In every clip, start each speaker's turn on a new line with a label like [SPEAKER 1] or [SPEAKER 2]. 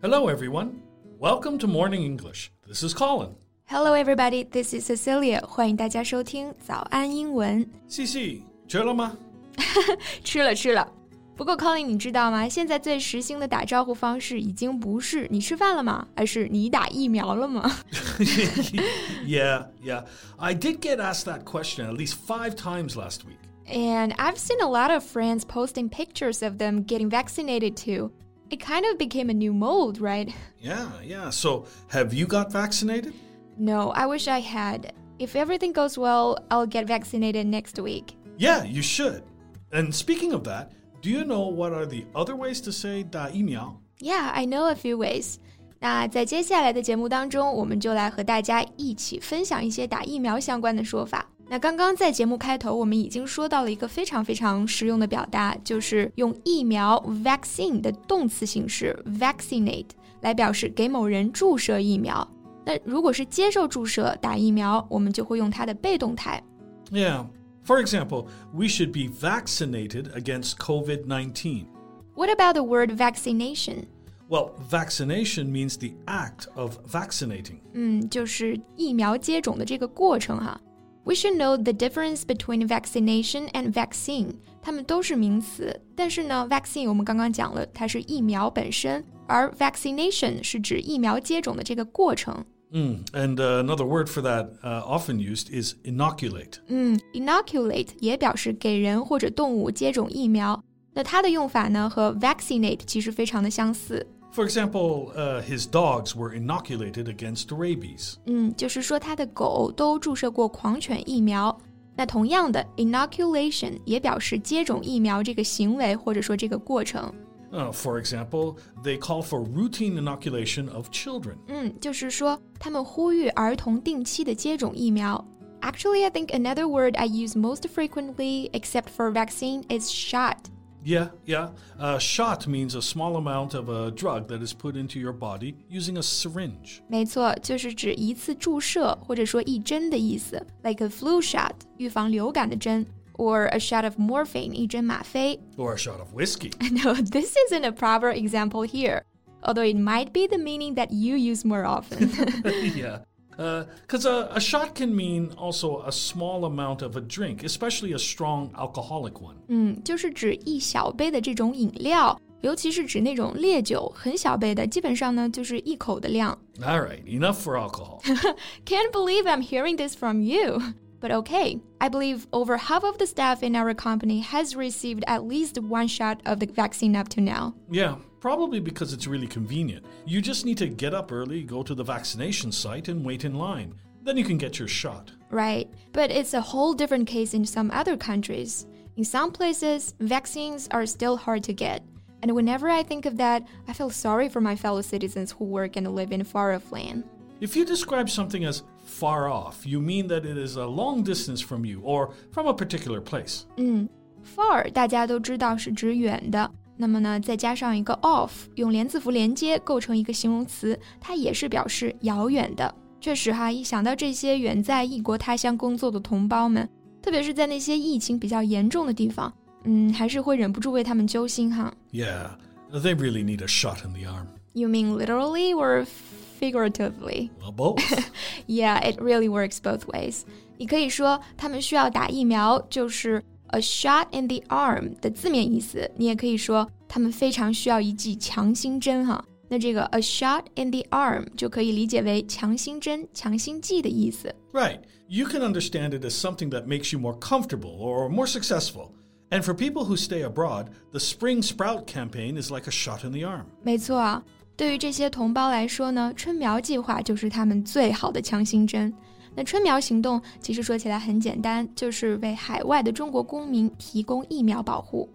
[SPEAKER 1] Hello, everyone. Welcome to Morning English. This is Colin.
[SPEAKER 2] Hello, everybody. This is Cecilia. 欢迎大家收听早安英文。
[SPEAKER 1] 西西，吃了吗？
[SPEAKER 2] 吃了吃了。 不过，Colin，你知道吗？现在最时兴的打招呼方式已经不是“你吃饭了吗”，而是“你打疫苗了吗
[SPEAKER 1] yeah, yeah. I did get asked that question at least five times last week.
[SPEAKER 2] And I've seen a lot of friends posting pictures of them getting vaccinated too. It kind of became a new mold, right?
[SPEAKER 1] Yeah, yeah. So, have you got vaccinated?
[SPEAKER 2] No, I wish I had. If everything goes well, I'll get vaccinated next week.
[SPEAKER 1] Yeah, you should. And speaking of that, do you know what are the other ways to say 打疫苗?
[SPEAKER 2] Yeah, I know a few ways. 那在接下来的节目当中，我们就来和大家一起分享一些打疫苗相关的说法。那刚刚在节目开头，我们已经说到了一个非常非常实用的表达，就是用疫苗 vaccine 的动词形式 vaccinate 来表示给某人注射疫苗。那如果是接受注射打疫苗，我们就会用它的被动态。
[SPEAKER 1] Yeah. For example, we should be vaccinated against COVID 19.
[SPEAKER 2] What about the word vaccination?
[SPEAKER 1] Well, vaccination means the act of vaccinating.
[SPEAKER 2] 嗯，就是疫苗接种的这个过程哈。we should know the difference between vaccination and vaccine. 它们都是名词，但是呢，vaccine 我们刚刚讲了，它是疫苗本身，而 vaccination 是指疫苗接种的这个过程。
[SPEAKER 1] Mm, and uh, another word for that uh, often used is inoculate.
[SPEAKER 2] 嗯，inoculate 也表示给人或者动物接种疫苗。那它的用法呢和 vaccinate 其实非常的相似。
[SPEAKER 1] for example, uh, his dogs were inoculated against rabies.
[SPEAKER 2] 嗯，就是说他的狗都注射过狂犬疫苗。那同样的，inoculation 也表示接种疫苗这个行为或者说这个过程。
[SPEAKER 1] Uh, for example, they call for routine inoculation of children.
[SPEAKER 2] 嗯，就是说他们呼吁儿童定期的接种疫苗。Actually, I think another word I use most frequently, except for vaccine, is shot.
[SPEAKER 1] Yeah, yeah. A shot means a small amount of a drug that is put into your body using a syringe.
[SPEAKER 2] 没错，就是指一次注射或者说一针的意思，like a flu shot，预防流感的针。 Or a shot of morphine, 一针吗啡.
[SPEAKER 1] Or a shot of whiskey.
[SPEAKER 2] No, this isn't a proper example here, although it might be the meaning that you use more often.
[SPEAKER 1] yeah. Because uh, a, a shot can mean also a small amount of a drink, especially a strong alcoholic one.
[SPEAKER 2] 嗯，就是指一小杯的这种饮料，尤其是指那种烈酒，很小杯的，基本上呢就是一口的量。
[SPEAKER 1] All right, enough for alcohol.
[SPEAKER 2] Can't believe I'm hearing this from you. But okay, I believe over half of the staff in our company has received at least one shot of the vaccine up to now.
[SPEAKER 1] Yeah, Probably because it's really convenient. You just need to get up early, go to the vaccination site, and wait in line. Then you can get your shot.
[SPEAKER 2] Right. But it's a whole different case in some other countries. In some places, vaccines are still hard to get. And whenever I think of that, I feel sorry for my fellow citizens who work and live in far off land.
[SPEAKER 1] If you describe something as far off, you mean that it is a long distance from you or from a particular place.
[SPEAKER 2] 嗯，far 大家都知道是指远的。那么呢，再加上一个 off，用连字符连接构成一个形容词，它也是表示遥远的。确实哈，一想到这些远在异国他乡工作的同胞们，特别是在那些疫情比较严重的地方，嗯，还是会忍不住为他们揪心哈。
[SPEAKER 1] Yeah, they really need a shot in the arm.
[SPEAKER 2] You mean literally or figuratively?
[SPEAKER 1] Well, both.
[SPEAKER 2] yeah, it really works both ways. 你可以说他们需要打疫苗，就是 a shot in the arm 的字面意思，你也可以说他们非常需要一剂强心针哈。那这个 a shot in the arm 就可以理解为强心针、强心剂的意思。
[SPEAKER 1] Right. You can understand it as something that makes you more comfortable or more successful. And for people who stay abroad, the Spring Sprout campaign is like a shot in the arm.
[SPEAKER 2] 没错啊， 对于这些同胞来说呢，春苗计划就是他们最好的强心针。那春苗行动其实说起来很简单，就是为海外的中国公民提供疫苗保护。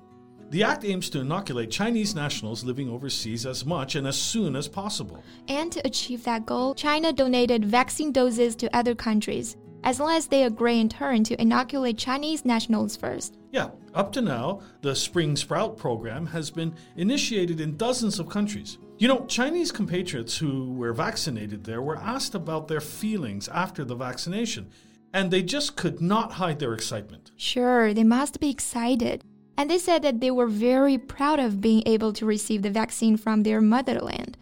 [SPEAKER 1] The act aims to inoculate Chinese nationals living overseas as much and as soon as possible.
[SPEAKER 2] And to achieve that goal, China donated vaccine doses to other countries, as long as they agree in turn to inoculate Chinese nationals first.
[SPEAKER 1] Yeah, up to now, the Spring Sprout program has been initiated in dozens of countries. You know, Chinese compatriots who were vaccinated there were asked about their feelings after the vaccination. and they just could not hide their excitement.
[SPEAKER 2] Sure, they must be excited. And they said that they were very proud of being able to receive the vaccine from their motherland.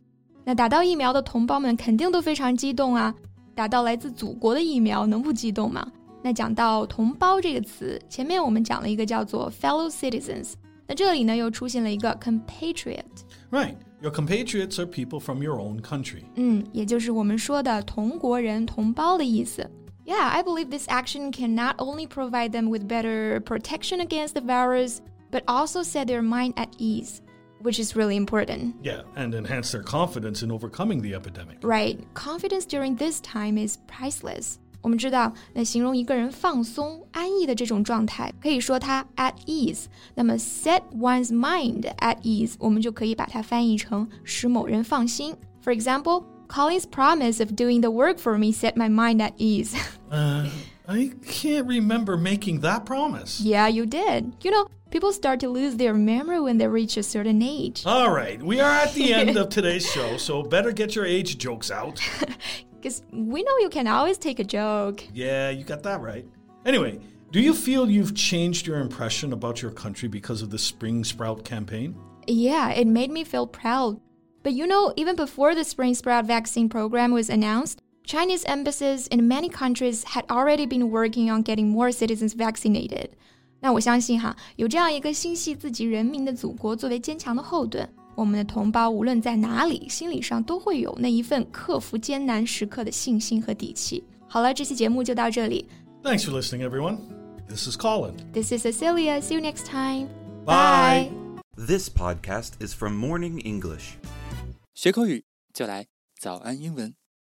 [SPEAKER 2] 那打到疫苗的同胞们肯定都非常激动啊！打到来自祖国的疫苗，能不激动吗？那讲到同胞这个词，前面我们讲了一个叫做 fellow citizens，那这里呢又出现了一个
[SPEAKER 1] compatriot。Right. Your compatriots are people from your own country.
[SPEAKER 2] 嗯，也就是我们说的同国人、同胞的意思。Yeah, I believe this action can not only provide them with better protection against the virus, but also set their mind at ease, which is really important.
[SPEAKER 1] Yeah, and enhance their confidence in overcoming the epidemic.
[SPEAKER 2] Right. Confidence during this time is priceless. 我们知道，那形容一个人放松、安逸的这种状态，可以说他 at ease。那么 set one's mind at ease，我们就可以把它翻译成使某人放心。For example, Colin's promise of doing the work for me set my mind at ease.
[SPEAKER 1] Uh, I can't remember making that promise.
[SPEAKER 2] yeah, you did. You know, people start to lose their memory when they reach a certain age.
[SPEAKER 1] All right, we are at the end of today's show, so better get your age jokes out.
[SPEAKER 2] Because we know you can always take a joke.
[SPEAKER 1] Yeah, you got that right. Anyway, do you feel you've changed your impression about your country because of the Spring Sprout campaign?
[SPEAKER 2] Yeah, it made me feel proud. But you know, even before the Spring Sprout vaccine program was announced, Chinese embassies in many countries had already been working on getting more citizens vaccinated. 那我相信哈，有这样一个心系自己人民的祖国作为坚强的后盾， 我们的同胞无论在哪里，心理上都会有那一份克服艰难时刻的信心和底气。好了，这期节目就到这里。
[SPEAKER 1] Thanks for listening, everyone. This is Colin.
[SPEAKER 2] This is Cecilia. See you next time.
[SPEAKER 1] Bye.
[SPEAKER 3] This podcast is from Morning English.
[SPEAKER 4] 学口语就来早安英文。